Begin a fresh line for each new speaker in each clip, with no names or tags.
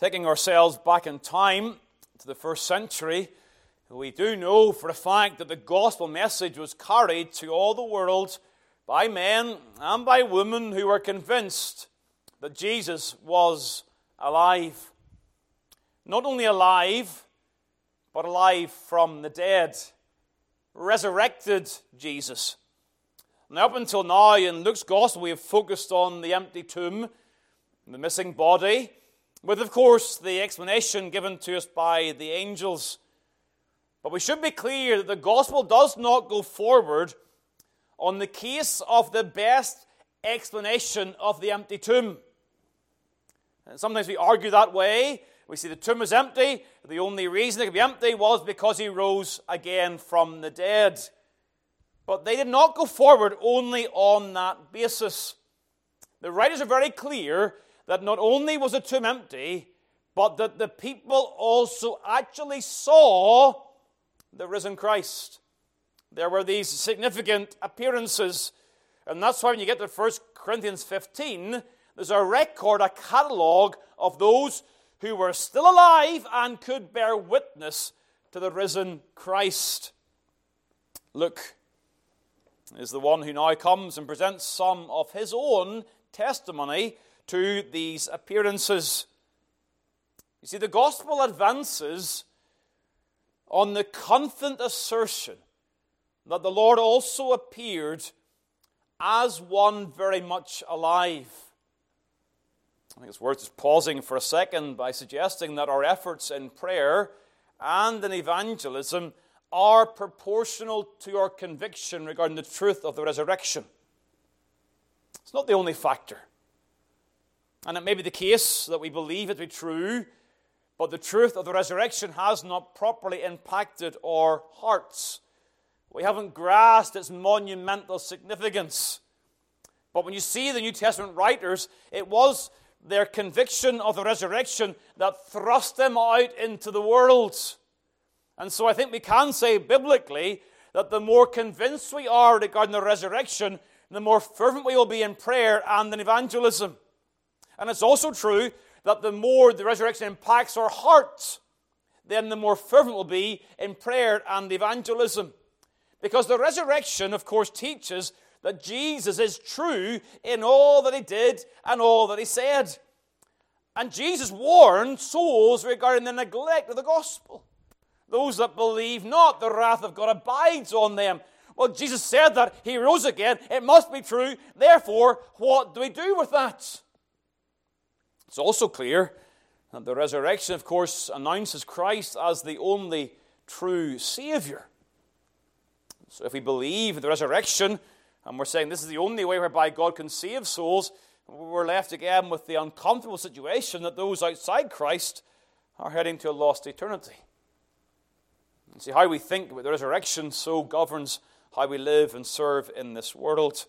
Taking ourselves back in time to the first century, we do know for a fact that the gospel message was carried to all the world by men and by women who were convinced that Jesus was alive. Not only alive, but alive from the dead. Resurrected Jesus. Now, up until now in Luke's gospel, we have focused on the empty tomb, the missing body, with, of course, the explanation given to us by the angels. But we should be clear that the gospel does not go forward on the case of the best explanation of the empty tomb. And sometimes we argue that way. We see the tomb is empty. The only reason it could be empty was because he rose again from the dead. But they did not go forward only on that basis. The writers are very clear that not only was the tomb empty, but that the people also actually saw the risen Christ there were these significant appearances. And that's why when you get to 1 Corinthians 15, there's a record, a catalogue of those who were still alive and could bear witness to the risen Christ. Luke is the one who now comes and presents some of his own testimony to these appearances. You see, the gospel advances on the confident assertion that the Lord also appeared as one very much alive. I think it's worth just pausing for a second by suggesting that our efforts in prayer and in evangelism are proportional to our conviction regarding the truth of the resurrection. It's not the only factor. And it may be the case that we believe it to be true, but the truth of the resurrection has not properly impacted our hearts. We haven't grasped its monumental significance. But when you see the New Testament writers, it was their conviction of the resurrection that thrust them out into the world. And so I think we can say biblically that the more convinced we are regarding the resurrection, the more fervent we will be in prayer and in evangelism. And it's also true that the more the resurrection impacts our hearts, then the more fervent we'll be in prayer and evangelism. Because the resurrection, of course, teaches that Jesus is true in all that he did and all that he said. And Jesus warned souls regarding the neglect of the gospel. Those that believe not, the wrath of God abides on them. Well, Jesus said that he rose again. It must be true. Therefore, what do we do with that? It's also clear that the resurrection, of course, announces Christ as the only true Savior. So if we believe the resurrection, and we're saying this is the only way whereby God can save souls, we're left again with the uncomfortable situation that those outside Christ are heading to a lost eternity. And see, how we think about the resurrection so governs how we live and serve in this world.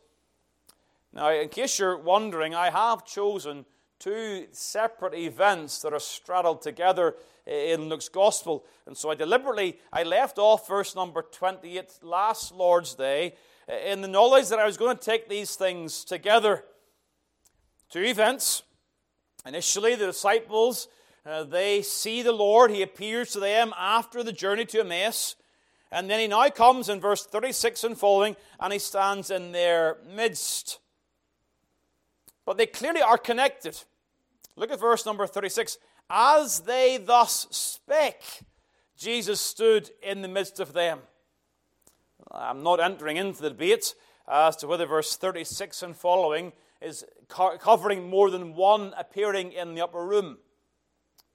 Now, in case you're wondering, I have chosen two separate events that are straddled together in Luke's gospel. And so I deliberately I left off verse number 28 last Lord's Day in the knowledge that I was going to take these things together. Two events. Initially, the disciples uh, they see the Lord. He appears to them after the journey to Emmaus. And then he now comes in verse 36 and following, and he stands in their midst. But they clearly are connected. Look at verse number 36. As they thus spake, Jesus stood in the midst of them. I'm not entering into the debate as to whether verse 36 and following is covering more than one appearing in the upper room.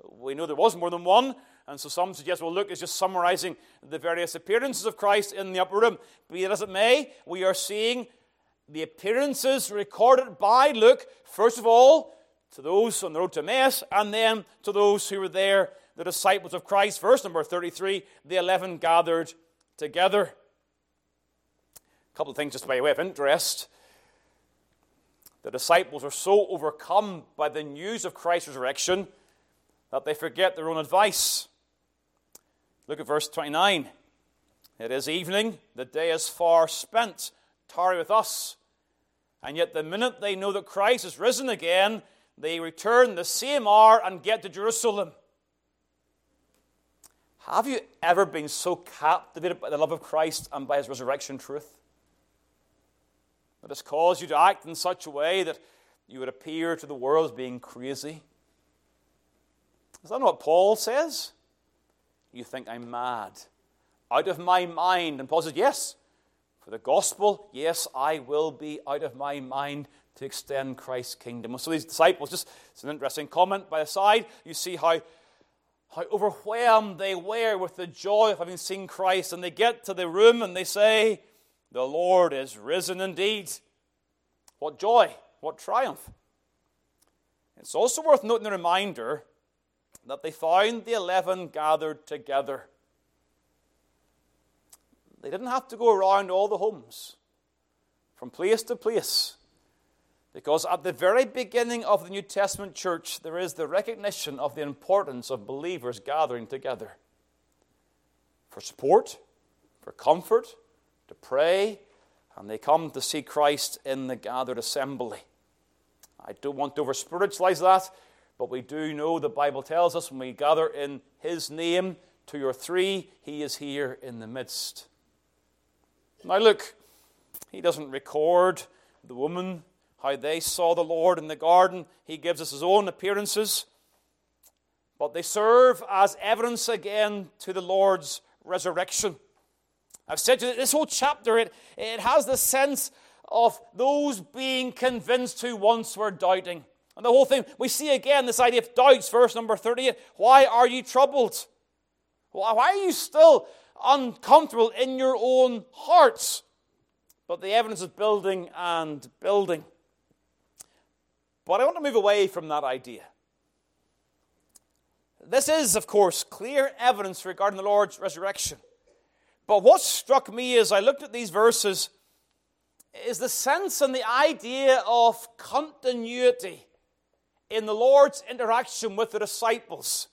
We know there was more than one, and so some suggest, well, Luke is just summarizing the various appearances of Christ in the upper room. Be it as it may, we are seeing the appearances recorded by Luke, first of all, to those on the road to Emmaus, and then to those who were there, the disciples of Christ. Verse number 33 the 11 gathered together. A couple of things just by way of interest. The disciples are so overcome by the news of Christ's resurrection that they forget their own advice. Look at verse 29. It is evening, the day is far spent. Tarry with us. And yet, the minute they know that Christ is risen again, they return the same hour and get to Jerusalem. Have you ever been so captivated by the love of Christ and by his resurrection truth that has caused you to act in such a way that you would appear to the world as being crazy? Is that not what Paul says? You think I'm mad, out of my mind. And Paul says, Yes, for the gospel, yes, I will be out of my mind to extend Christ's kingdom. So these disciples, just it's an interesting comment by the side. You see how how overwhelmed they were with the joy of having seen Christ, and they get to the room and they say, The Lord is risen indeed. What joy, what triumph. It's also worth noting the reminder that they found the eleven gathered together. They didn't have to go around all the homes, from place to place. Because at the very beginning of the New Testament church, there is the recognition of the importance of believers gathering together for support, for comfort, to pray, and they come to see Christ in the gathered assembly. I don't want to over spiritualize that, but we do know the Bible tells us when we gather in His name, two or three, He is here in the midst. Now, look, He doesn't record the woman how they saw the Lord in the garden. He gives us his own appearances. But they serve as evidence again to the Lord's resurrection. I've said to you that this whole chapter, it, it has the sense of those being convinced who once were doubting. And the whole thing, we see again this idea of doubts, verse number 38. Why are you troubled? Why are you still uncomfortable in your own hearts? But the evidence is building and building. But I want to move away from that idea. This is, of course, clear evidence regarding the Lord's resurrection. But what struck me as I looked at these verses is the sense and the idea of continuity in the Lord's interaction with the disciples.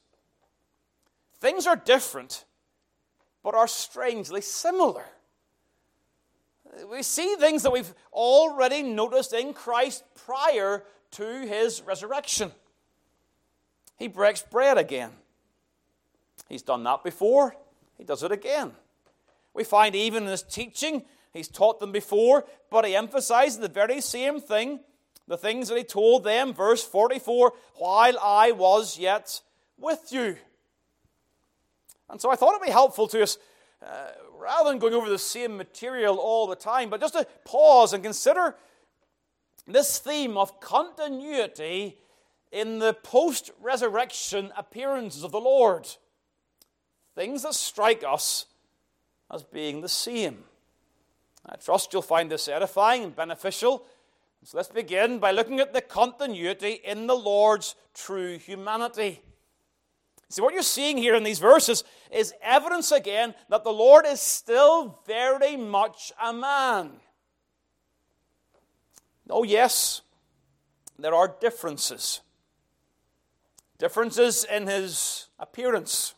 Things are different, but are strangely similar. We see things that we've already noticed in Christ prior to his resurrection. He breaks bread again. He's done that before, he does it again. We find even in his teaching, he's taught them before, but he emphasizes the very same thing, the things that he told them, verse 44, while I was yet with you. And so I thought it'd be helpful to us, uh, rather than going over the same material all the time, but just to pause and consider this theme of continuity in the post resurrection appearances of the Lord. Things that strike us as being the same. I trust you'll find this edifying and beneficial. So let's begin by looking at the continuity in the Lord's true humanity. See, what you're seeing here in these verses is evidence again that the Lord is still very much a man. Oh, yes, there are differences. Differences in his appearance.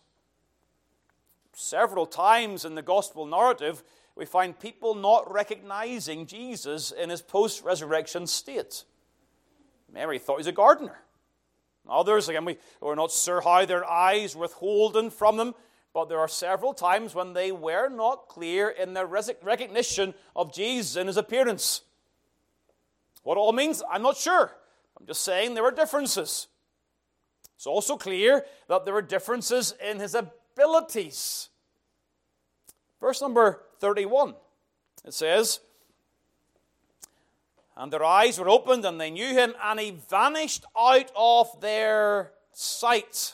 Several times in the gospel narrative, we find people not recognizing Jesus in his post resurrection state. Mary thought he was a gardener. Others, again, we, we're not sure how their eyes were withholden from them, but there are several times when they were not clear in their recognition of Jesus in his appearance. What it all means, I'm not sure. I'm just saying there were differences. It's also clear that there were differences in his abilities. Verse number 31, it says, And their eyes were opened, and they knew him, and he vanished out of their sight.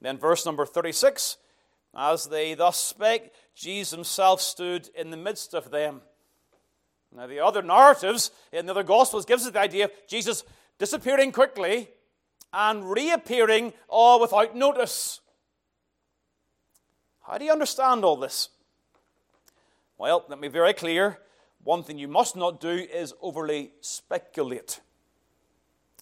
Then, verse number 36, as they thus spake, Jesus himself stood in the midst of them. Now, the other narratives in the other Gospels gives us the idea of Jesus disappearing quickly and reappearing all without notice. How do you understand all this? Well, let me be very clear. One thing you must not do is overly speculate.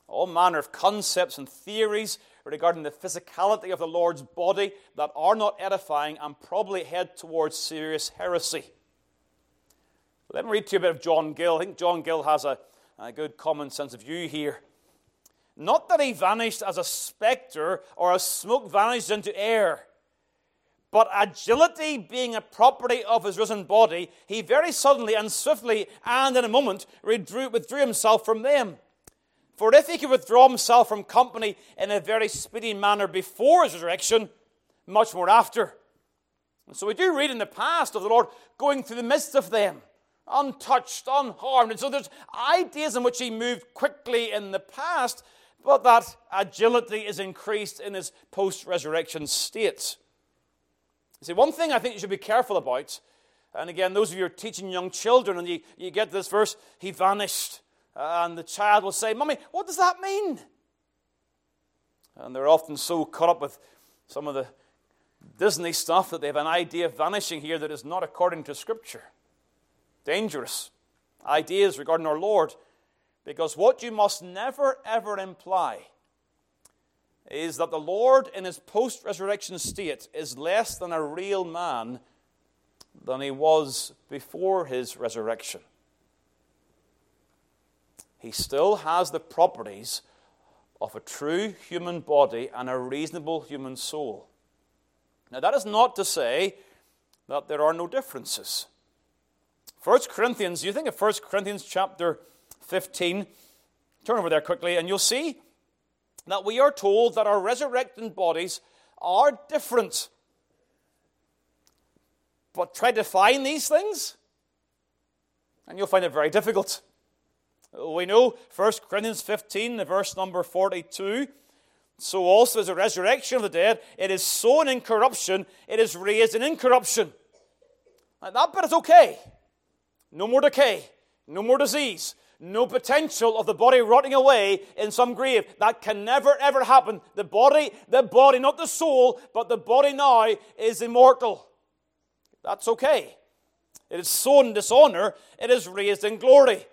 All manner of concepts and theories regarding the physicality of the Lord's body that are not edifying and probably head towards serious heresy. Let me read to you a bit of John Gill. I think John Gill has a, a good common sense of view here. Not that he vanished as a specter or as smoke vanished into air. But agility being a property of his risen body, he very suddenly and swiftly and in a moment withdrew, withdrew himself from them. For if he could withdraw himself from company in a very speedy manner before his resurrection, much more after. And so we do read in the past of the Lord going through the midst of them, untouched, unharmed. And so there's ideas in which he moved quickly in the past, but that agility is increased in his post resurrection state. See, one thing I think you should be careful about, and again, those of you who are teaching young children, and you, you get this verse, he vanished. And the child will say, Mummy, what does that mean? And they're often so caught up with some of the Disney stuff that they have an idea of vanishing here that is not according to Scripture. Dangerous ideas regarding our Lord. Because what you must never, ever imply is that the Lord, in his post resurrection state, is less than a real man than he was before his resurrection. He still has the properties of a true human body and a reasonable human soul. Now, that is not to say that there are no differences. 1 Corinthians, you think of 1 Corinthians chapter 15, turn over there quickly, and you'll see that we are told that our resurrected bodies are different. But try to find these things, and you'll find it very difficult. We know 1 Corinthians 15, the verse number 42. So also is a resurrection of the dead. It is sown in corruption, it is raised in incorruption. And that bit is okay. No more decay, no more disease, no potential of the body rotting away in some grave. That can never ever happen. The body, the body, not the soul, but the body now is immortal. That's okay. It is sown in dishonor, it is raised in glory.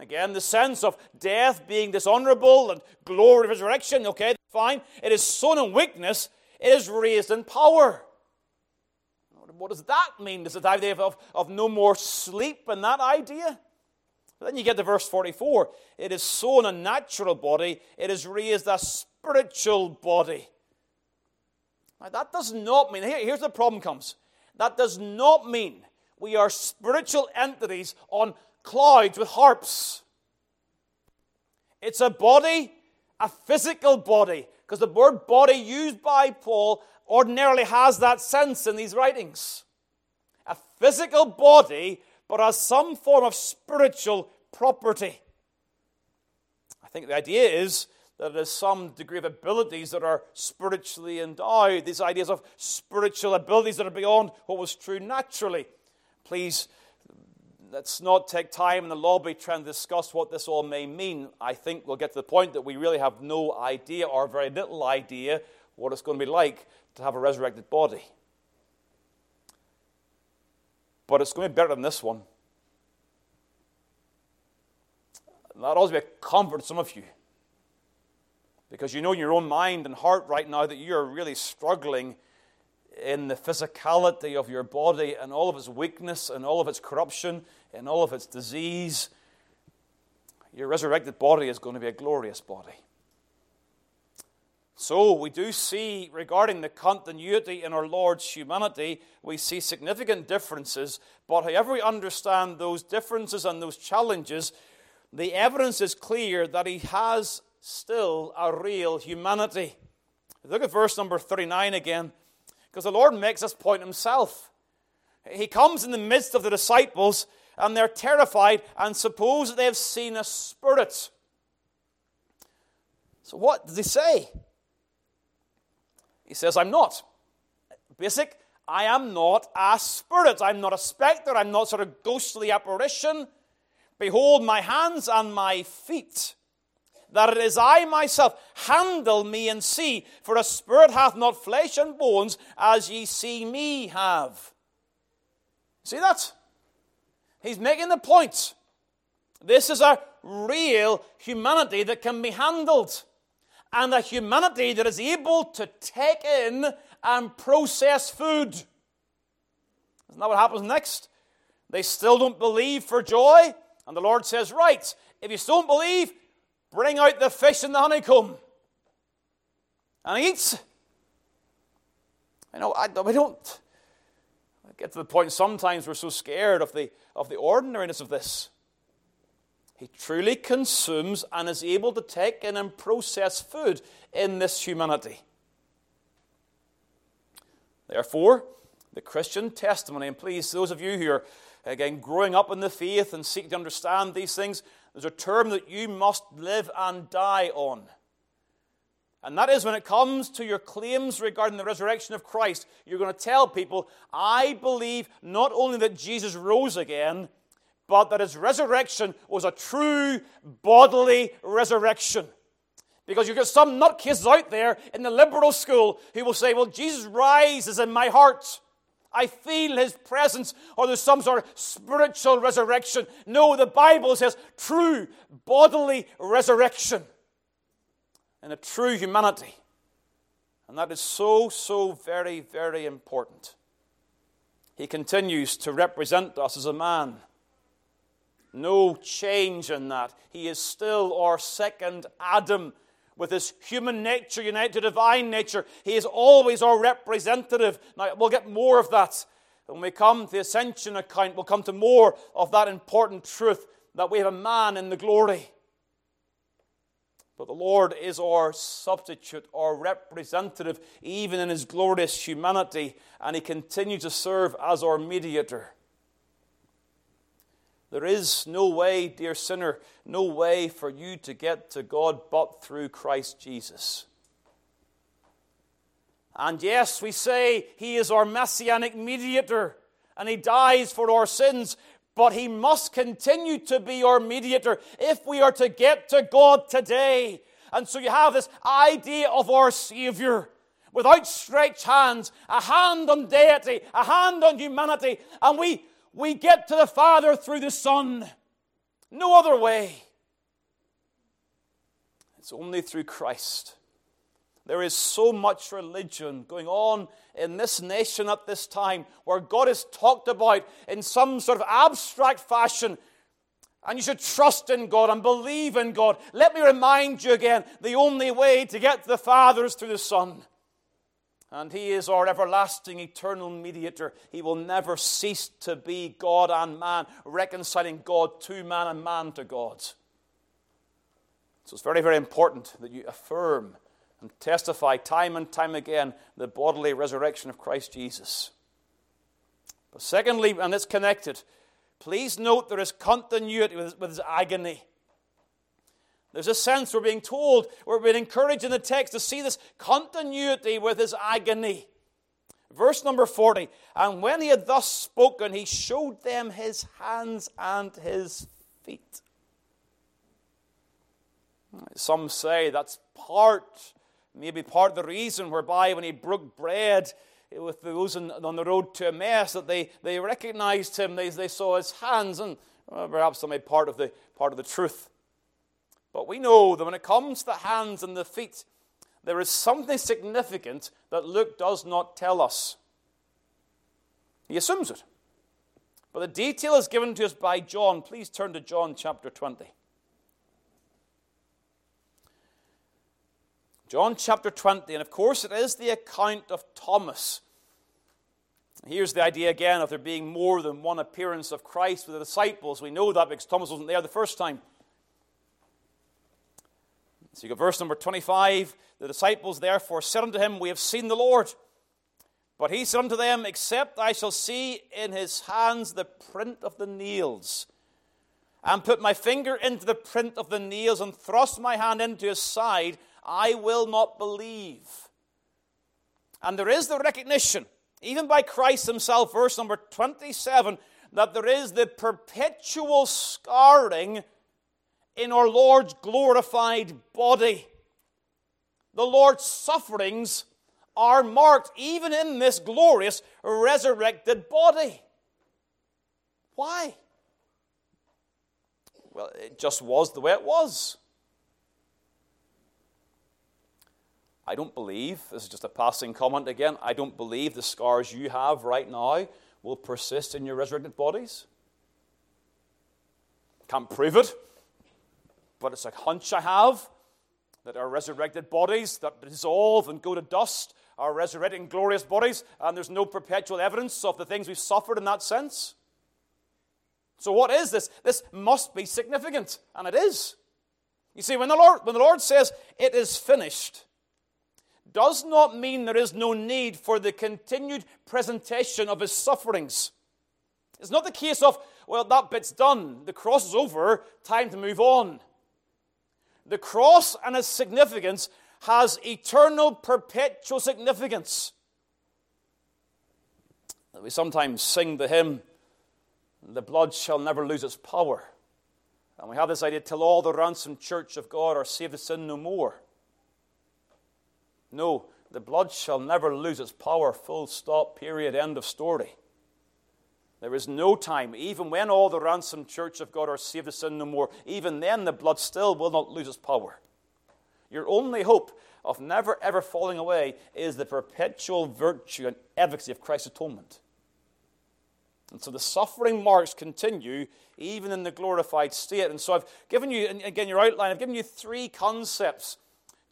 Again, the sense of death being dishonorable and glory of resurrection, okay, fine. It is sown in weakness, it is raised in power. What does that mean? Does it have the idea of, of no more sleep and that idea? But then you get to verse 44. It is sown a natural body, it is raised a spiritual body. Now, that does not mean, here, here's the problem comes. That does not mean we are spiritual entities on clouds with harps. It's a body, a physical body, because the word body used by Paul ordinarily has that sense in these writings. A physical body, but has some form of spiritual property. I think the idea is that there's some degree of abilities that are spiritually endowed, these ideas of spiritual abilities that are beyond what was true naturally. Please let's not take time in the lobby trying to discuss what this all may mean. I think we'll get to the point that we really have no idea or very little idea what it's going to be like to have a resurrected body. But it's going to be better than this one. that ought to be a comfort to some of you. Because you know in your own mind and heart right now that you are really struggling in the physicality of your body and all of its weakness and all of its corruption and all of its disease, your resurrected body is going to be a glorious body. So, we do see, regarding the continuity in our Lord's humanity, we see significant differences. But however we understand those differences and those challenges, the evidence is clear that he has still a real humanity. Look at verse number 39 again. Because the Lord makes this point himself. He comes in the midst of the disciples, and they're terrified and suppose that they have seen a spirit. So, what does he say? He says, I'm not. Basic, I am not a spirit. I'm not a spectre. I'm not sort of ghostly apparition. Behold my hands and my feet that it is I myself. Handle me and see, for a spirit hath not flesh and bones, as ye see me have. See that? He's making the point. This is a real humanity that can be handled, and a humanity that is able to take in and process food. Isn't that what happens next? They still don't believe for joy, and the Lord says, Right, if you still don't believe, bring out the fish and the honeycomb. And he eats. I know, I, we don't I get to the point sometimes we're so scared of the, of the ordinariness of this. He truly consumes and is able to take in and process food in this humanity. Therefore, the Christian testimony, and please, those of you who are, again, growing up in the faith and seek to understand these things, there's a term that you must live and die on. And that is when it comes to your claims regarding the resurrection of Christ, you're going to tell people, I believe not only that Jesus rose again, but that his resurrection was a true bodily resurrection. Because you've got some nutcases out there in the liberal school who will say, Well, Jesus rises in my heart. I feel his presence, or there's some sort of spiritual resurrection. No, the Bible says true bodily resurrection and a true humanity. And that is so, so very, very important. He continues to represent us as a man. No change in that. He is still our second Adam with his human nature united to divine nature. He is always our representative. Now, we'll get more of that. When we come to the ascension account, we'll come to more of that important truth that we have a man in the glory. But the Lord is our substitute, our representative, even in his glorious humanity, and he continues to serve as our mediator. There is no way, dear sinner, no way for you to get to God but through Christ Jesus. And yes, we say he is our messianic mediator and he dies for our sins, but he must continue to be our mediator if we are to get to God today. And so you have this idea of our Savior with outstretched hands, a hand on deity, a hand on humanity, and we, we get to the Father through the Son. No other way. It's only through Christ. There is so much religion going on in this nation at this time where God is talked about in some sort of abstract fashion. And you should trust in God and believe in God. Let me remind you again the only way to get to the Father is through the Son. And He is our everlasting, eternal mediator. He will never cease to be God and man, reconciling God to man and man to God. So it's very, very important that you affirm and testify time and time again the bodily resurrection of Christ Jesus. But secondly, and it's connected, please note there is continuity with, his agony. There's a sense we're being told, we're being encouraged in the text to see this continuity with his agony. Verse number 40 And when he had thus spoken, he showed them his hands and his feet. Some say that's part Maybe part of the reason whereby when he broke bread with those on the road to Emmaus that they, they recognized him, they, they saw his hands, and well, perhaps that may be part of, the, part of the truth. But we know that when it comes to the hands and the feet, there is something significant that Luke does not tell us. He assumes it. But the detail is given to us by John. Please turn to John chapter 20. John chapter 20, and of course, it is the account of Thomas. Here's the idea again of there being more than one appearance of Christ with the disciples. We know that because Thomas wasn't there the first time. So you go verse number 25. The disciples therefore said unto him, We have seen the Lord. But he said unto them, Except I shall see in his hands the print of the nails, and put my finger into the print of the nails, and thrust my hand into his side, I will not believe. And there is the recognition, even by Christ himself, verse number 27, that there is the perpetual scarring in our Lord's glorified body. The Lord's sufferings are marked even in this glorious resurrected body. Why? Well, it just was the way it was. I don't believe, this is just a passing comment again, I don't believe the scars you have right now will persist in your resurrected bodies. Can't prove it. But it's a hunch I have that our resurrected bodies that dissolve and go to dust are resurrecting glorious bodies, and there's no perpetual evidence of the things we've suffered in that sense. So, what is this? This must be significant, and it is. You see, when the Lord, when the Lord says it is finished, does not mean there is no need for the continued presentation of his sufferings. It's not the case of, well, that bit's done, the cross is over, time to move on. The cross and its significance has eternal, perpetual significance. We sometimes sing the hymn, The blood shall never lose its power. And we have this idea till all the ransomed church of God are saved of sin no more. No, the blood shall never lose its power, full stop, period, end of story. There is no time, even when all the ransomed church of God are saved of sin no more, even then the blood still will not lose its power. Your only hope of never ever falling away is the perpetual virtue and efficacy of Christ's atonement. And so the suffering marks continue even in the glorified state. And so I've given you, again, your outline, I've given you three concepts.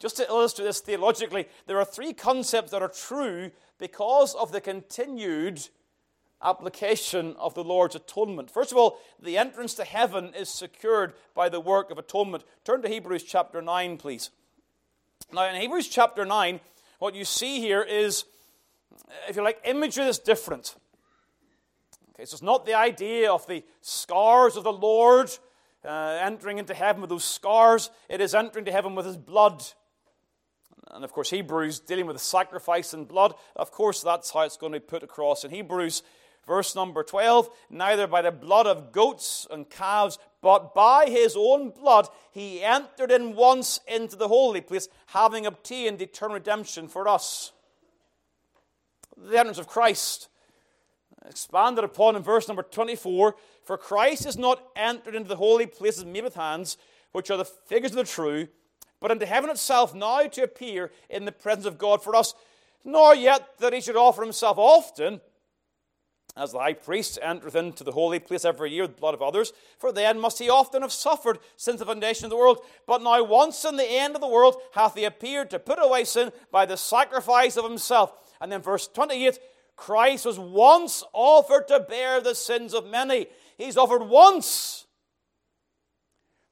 Just to illustrate this theologically, there are three concepts that are true because of the continued application of the Lord's atonement. First of all, the entrance to heaven is secured by the work of atonement. Turn to Hebrews chapter 9, please. Now, in Hebrews chapter 9, what you see here is, if you like, imagery that's different. Okay, so it's not the idea of the scars of the Lord uh, entering into heaven with those scars, it is entering to heaven with his blood. And of course, Hebrews dealing with the sacrifice and blood. Of course, that's how it's going to be put across in Hebrews Verse number 12 Neither by the blood of goats and calves, but by his own blood he entered in once into the holy place, having obtained eternal redemption for us. The entrance of Christ. Expanded upon in verse number 24 For Christ is not entered into the holy places made with hands, which are the figures of the true, but into heaven itself now to appear in the presence of God for us. Nor yet that he should offer himself often as the high priest entereth into the holy place every year with the blood of others, for then must he often have suffered since the foundation of the world. But now, once in the end of the world, hath he appeared to put away sin by the sacrifice of himself. And then, verse 28 Christ was once offered to bear the sins of many. He's offered once.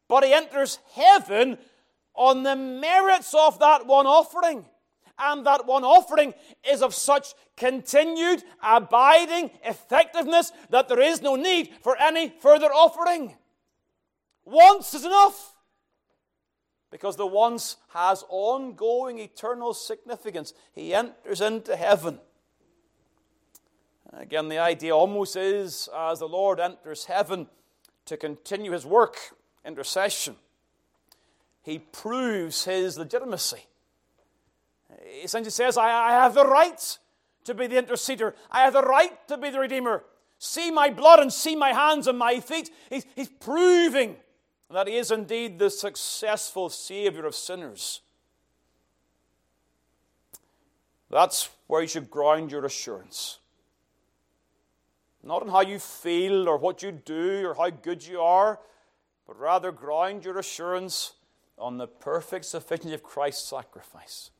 But he enters heaven on the merits of that one offering and that one offering is of such continued, abiding effectiveness that there is no need for any further offering. Once is enough. Because the once has ongoing eternal significance. He enters into heaven. Again, the idea almost is as the Lord enters heaven to continue his work, intercession, he proves his legitimacy essentially says, I, I have the right to be the interceder. I have the right to be the redeemer. See my blood and see my hands and my feet. He's, he's proving that he is indeed the successful Savior of sinners. That's where you should ground your assurance. Not in how you feel or what you do or how good you are, but rather ground your assurance on the perfect sufficiency of Christ's sacrifice.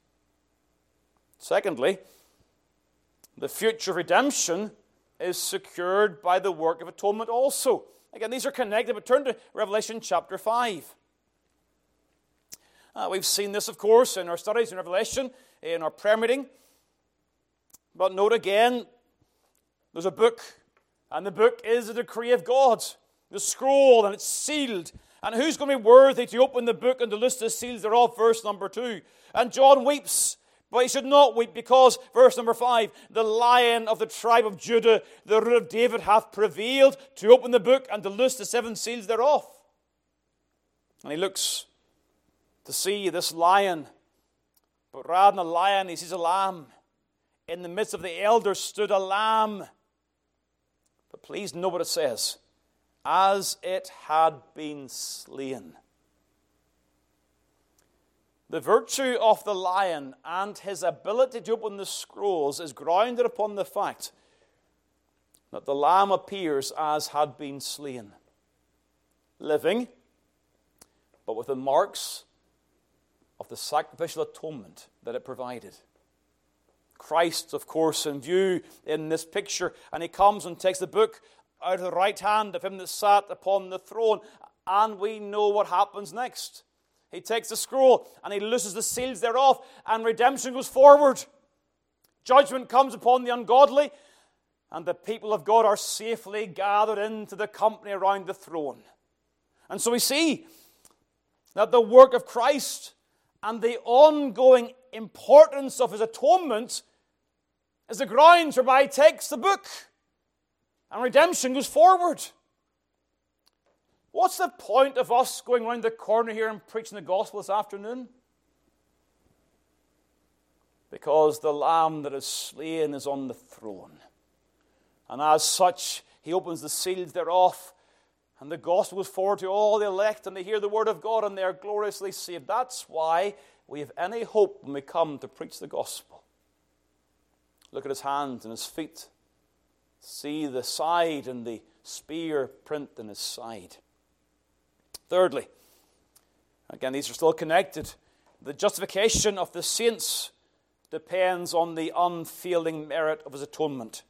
Secondly, the future redemption is secured by the work of atonement also. Again, these are connected, but turn to Revelation chapter 5. Uh, we've seen this, of course, in our studies in Revelation, in our prayer meeting. But note again, there's a book, and the book is the decree of God, the scroll, and it's sealed. And who's going to be worthy to open the book and to list the seals thereof? Verse number two. And John weeps but he should not weep because, verse number five, the lion of the tribe of Judah, the root of David, hath prevailed to open the book and to loose the seven seals thereof. And he looks to see this lion, but rather than a lion, he sees a lamb. In the midst of the elders stood a lamb. But please know what it says as it had been slain. The virtue of the lion and his ability to open the scrolls is grounded upon the fact that the lamb appears as had been slain, living, but with the marks of the sacrificial atonement that it provided. Christ, of course, in view in this picture, and he comes and takes the book out of the right hand of him that sat upon the throne, and we know what happens next. He takes the scroll and he looses the seals thereof, and redemption goes forward. Judgment comes upon the ungodly, and the people of God are safely gathered into the company around the throne. And so we see that the work of Christ and the ongoing importance of his atonement is the grounds whereby he takes the book and redemption goes forward. What's the point of us going round the corner here and preaching the gospel this afternoon? Because the Lamb that is slain is on the throne. And as such, he opens the seals thereof, and the gospel goes forward to all the elect, and they hear the word of God, and they are gloriously saved. That's why we have any hope when we come to preach the gospel. Look at his hands and his feet. See the side and the spear print in his side. Thirdly, again, these are still connected. The justification of the saints depends on the unfailing merit of his atonement.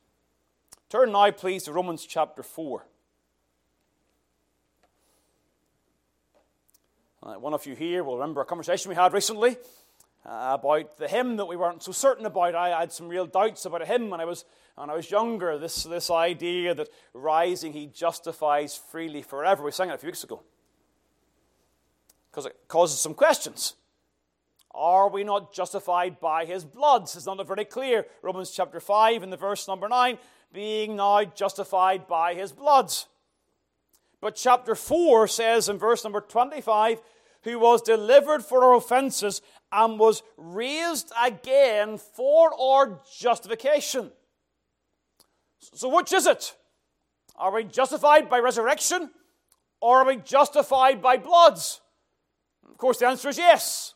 Turn now, please, to Romans chapter 4. Uh, one of you here will remember a conversation we had recently uh, about the hymn that we weren't so certain about. I had some real doubts about a hymn when I was, when I was younger. This, this idea that rising he justifies freely forever. We sang it a few weeks ago because it causes some questions. Are we not justified by his blood? It's not very clear. Romans chapter 5 in the verse number 9, being now justified by his blood. But chapter 4 says in verse number 25, who was delivered for our offenses and was raised again for our justification. So, which is it? Are we justified by resurrection or are we justified by bloods? Of course, the answer is yes.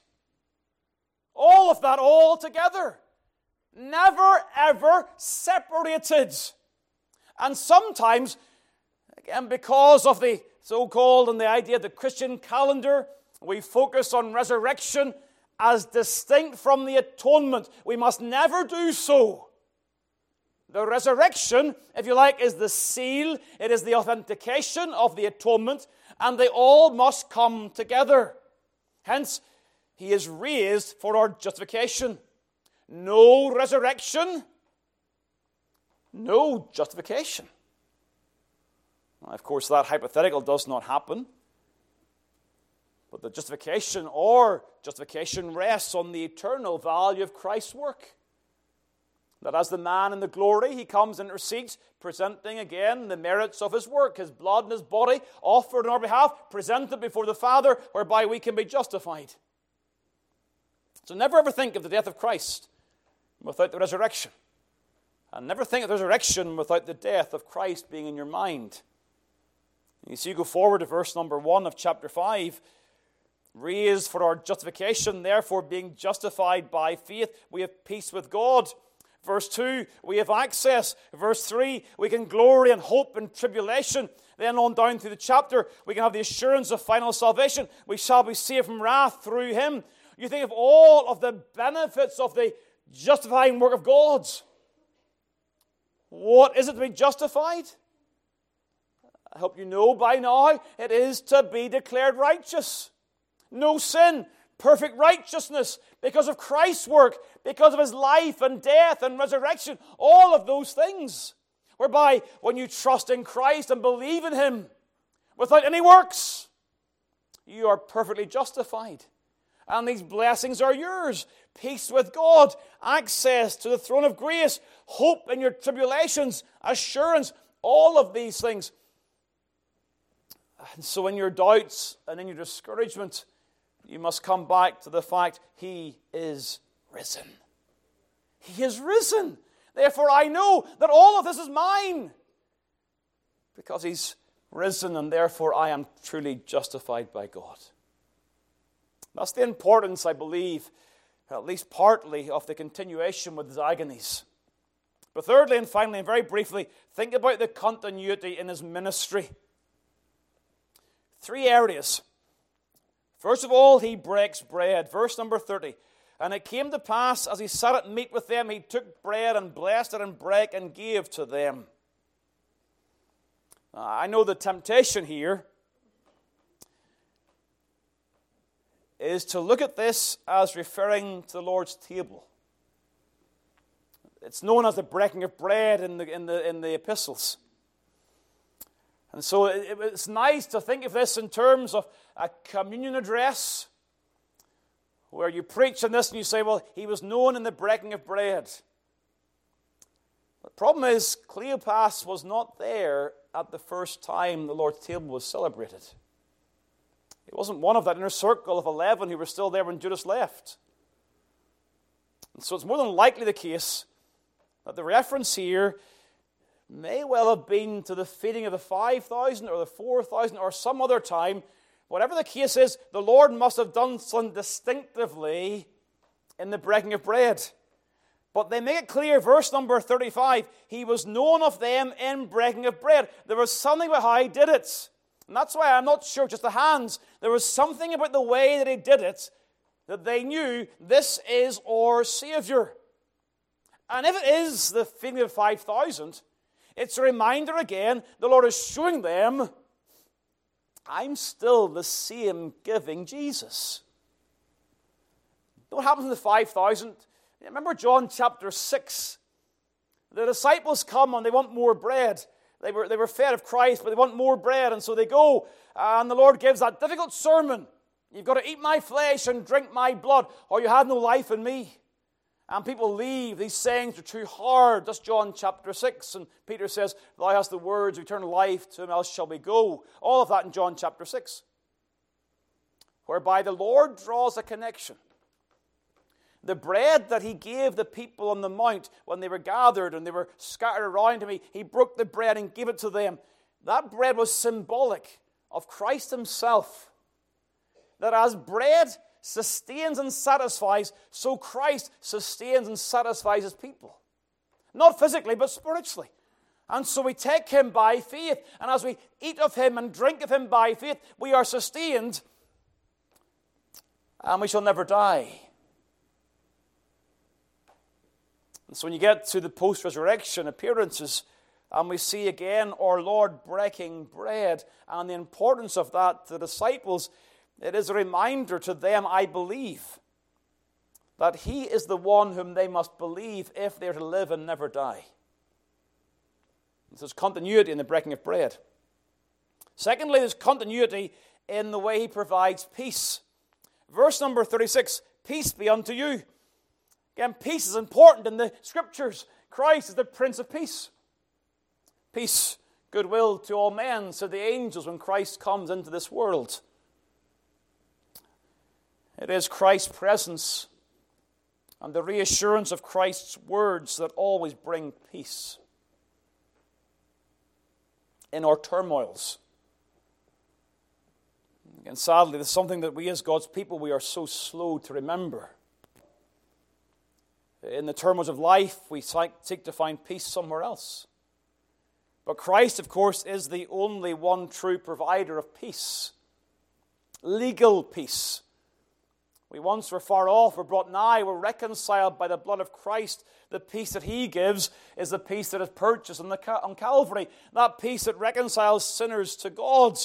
All of that all together. Never ever separated. And sometimes, again, because of the so called and the idea of the Christian calendar, we focus on resurrection as distinct from the atonement. We must never do so. The resurrection, if you like, is the seal, it is the authentication of the atonement, and they all must come together. Hence, he is raised for our justification. No resurrection, no justification. of course, that hypothetical does not happen. But the justification or justification rests on the eternal value of Christ's work. That as the man in the glory, he comes and intercedes, presenting again the merits of his work, his blood and his body offered on our behalf, presented before the Father, whereby we can be justified. So never ever think of the death of Christ without the resurrection. And never think of the resurrection without the death of Christ being in your mind. You see, you go forward to verse number 1 of chapter 5 raised for our justification, therefore, being justified by faith, we have peace with God. Verse 2, we have access. Verse 3, we can glory and hope in tribulation. Then on down through the chapter, we can have the assurance of final salvation. We shall be saved from wrath through him. You think of all of the benefits of the justifying work of God. What is it to be justified? I hope you know by now it is to be declared righteous no sin, perfect righteousness because of Christ's work, because of his life and death and resurrection, all of those things. Whereby, when you trust in Christ and believe in him without any works, you are perfectly justified. And these blessings are yours peace with God, access to the throne of grace, hope in your tribulations, assurance, all of these things. And so, in your doubts and in your discouragement, you must come back to the fact He is risen. He is risen. Therefore, I know that all of this is mine because He's risen, and therefore I am truly justified by God. That's the importance, I believe, at least partly, of the continuation with his agonies. But thirdly and finally, and very briefly, think about the continuity in his ministry. Three areas First of all, he breaks bread. Verse number 30. And it came to pass, as he sat at meat with them, he took bread and blessed it and brake and gave to them. I know the temptation here is to look at this as referring to the Lord's table. It's known as the breaking of bread in the, in the, in the epistles. And so it, it's nice to think of this in terms of a communion address where you preach on this and you say, well, he was known in the breaking of bread. The problem is, Cleopas was not there at the first time the Lord's table was celebrated. He wasn't one of that inner circle of 11 who were still there when Judas left. And so it's more than likely the case that the reference here may well have been to the feeding of the 5,000 or the 4,000 or some other time. Whatever the case is, the Lord must have done something distinctively in the breaking of bread. But they make it clear, verse number 35, he was known of them in breaking of bread. There was something about how he did it. And that's why I'm not sure, just the hands. There was something about the way that he did it that they knew this is our Savior. And if it is the feeding of 5,000, it's a reminder again, the Lord is showing them, I'm still the same giving Jesus. What happens in the 5,000? Remember John chapter 6? The disciples come and they want more bread. They were, they were fed of Christ, but they want more bread. And so they go, and the Lord gives that difficult sermon. You've got to eat my flesh and drink my blood, or you have no life in me. And people leave. These sayings are too hard. That's John chapter 6. And Peter says, Thou hast the words of eternal life, to whom else shall we go? All of that in John chapter 6. Whereby the Lord draws a connection. The bread that he gave the people on the mount when they were gathered and they were scattered around him, he, he broke the bread and gave it to them. That bread was symbolic of Christ himself. That as bread sustains and satisfies, so Christ sustains and satisfies his people. Not physically, but spiritually. And so we take him by faith. And as we eat of him and drink of him by faith, we are sustained and we shall never die. And so when you get to the post resurrection appearances, and we see again our Lord breaking bread and the importance of that to the disciples, it is a reminder to them, I believe, that He is the one whom they must believe if they're to live and never die. There's continuity in the breaking of bread. Secondly, there's continuity in the way He provides peace. Verse number 36 Peace be unto you. Again, peace is important in the scriptures. Christ is the Prince of Peace. Peace, goodwill to all men, said the angels when Christ comes into this world. It is Christ's presence and the reassurance of Christ's words that always bring peace in our turmoils. And sadly, there's something that we as God's people, we are so slow to remember. In the turmoils of life, we seek to find peace somewhere else. But Christ, of course, is the only one true provider of peace legal peace we once were far off, were brought nigh, were reconciled by the blood of Christ. The peace that He gives is the peace that is purchased on, the, on Calvary, that peace that reconciles sinners to God.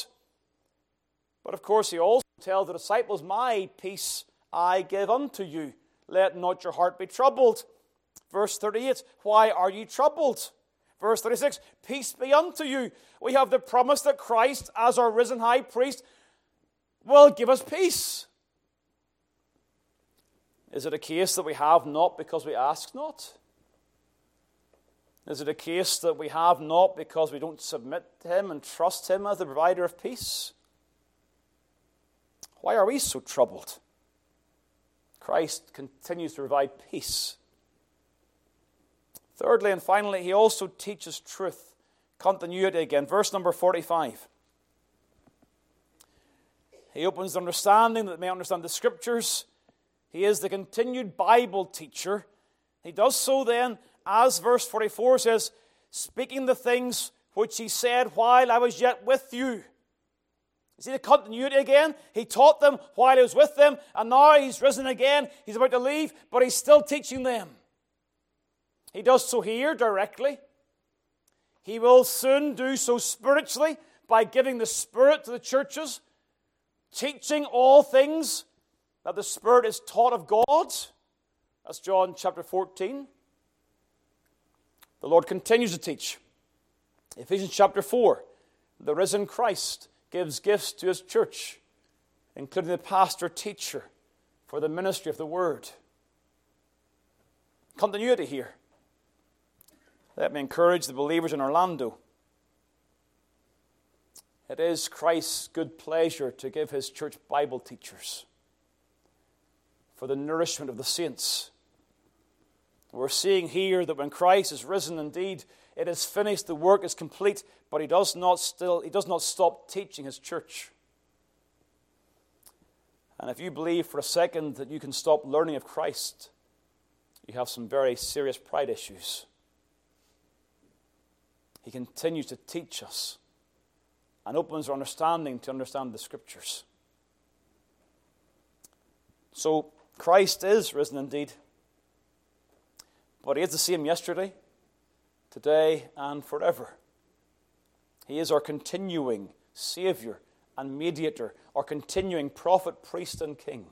But of course, He also tells the disciples, My peace I give unto you. Let not your heart be troubled. Verse 38, Why are ye troubled? Verse 36, Peace be unto you. We have the promise that Christ, as our risen high priest, will give us peace. Is it a case that we have not because we ask not? Is it a case that we have not because we don't submit to Him and trust Him as the provider of peace? Why are we so troubled? Christ continues to provide peace. Thirdly and finally, He also teaches truth. Continuity again. Verse number 45. He opens understanding that they may understand the Scriptures he is the continued Bible teacher. He does so then, as verse 44 says, speaking the things which he said while I was yet with you. You see the continuity again? He taught them while he was with them, and now he's risen again. He's about to leave, but he's still teaching them. He does so here directly. He will soon do so spiritually by giving the Spirit to the churches, teaching all things that the Spirit is taught of God. That's John chapter 14. The Lord continues to teach. Ephesians chapter 4 the risen Christ gives gifts to his church, including the pastor teacher for the ministry of the word. Continuity here. Let me encourage the believers in Orlando. It is Christ's good pleasure to give his church Bible teachers for the nourishment of the saints. We're seeing here that when Christ is risen, indeed, it is finished, the work is complete, but he does not still he does not stop teaching his church. And if you believe for a second that you can stop learning of Christ, you have some very serious pride issues. He continues to teach us and opens our understanding to understand the scriptures. So, Christ is risen indeed, but he is the same yesterday, today, and forever. He is our continuing Savior and mediator, our continuing prophet, priest, and king.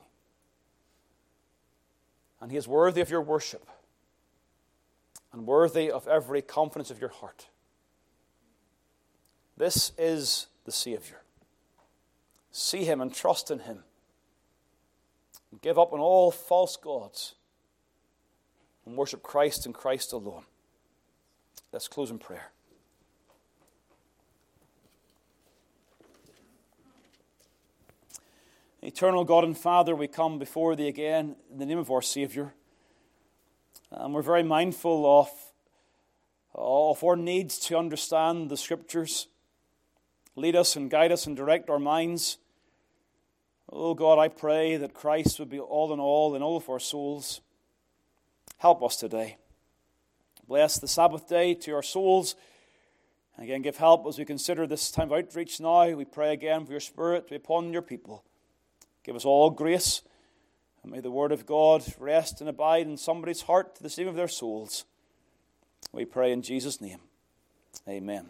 And He is worthy of your worship and worthy of every confidence of your heart. This is the Savior. See Him and trust in Him. And give up on all false gods and worship Christ and Christ alone. Let's close in prayer. Eternal God and Father, we come before Thee again in the name of our Saviour. And we're very mindful of, of our needs to understand the Scriptures. Lead us and guide us and direct our minds. Oh God, I pray that Christ would be all in all in all of our souls. Help us today. Bless the Sabbath day to our souls. And again, give help as we consider this time of outreach now. We pray again for your Spirit to be upon your people. Give us all grace, and may the Word of God rest and abide in somebody's heart to the saving of their souls. We pray in Jesus' name. Amen.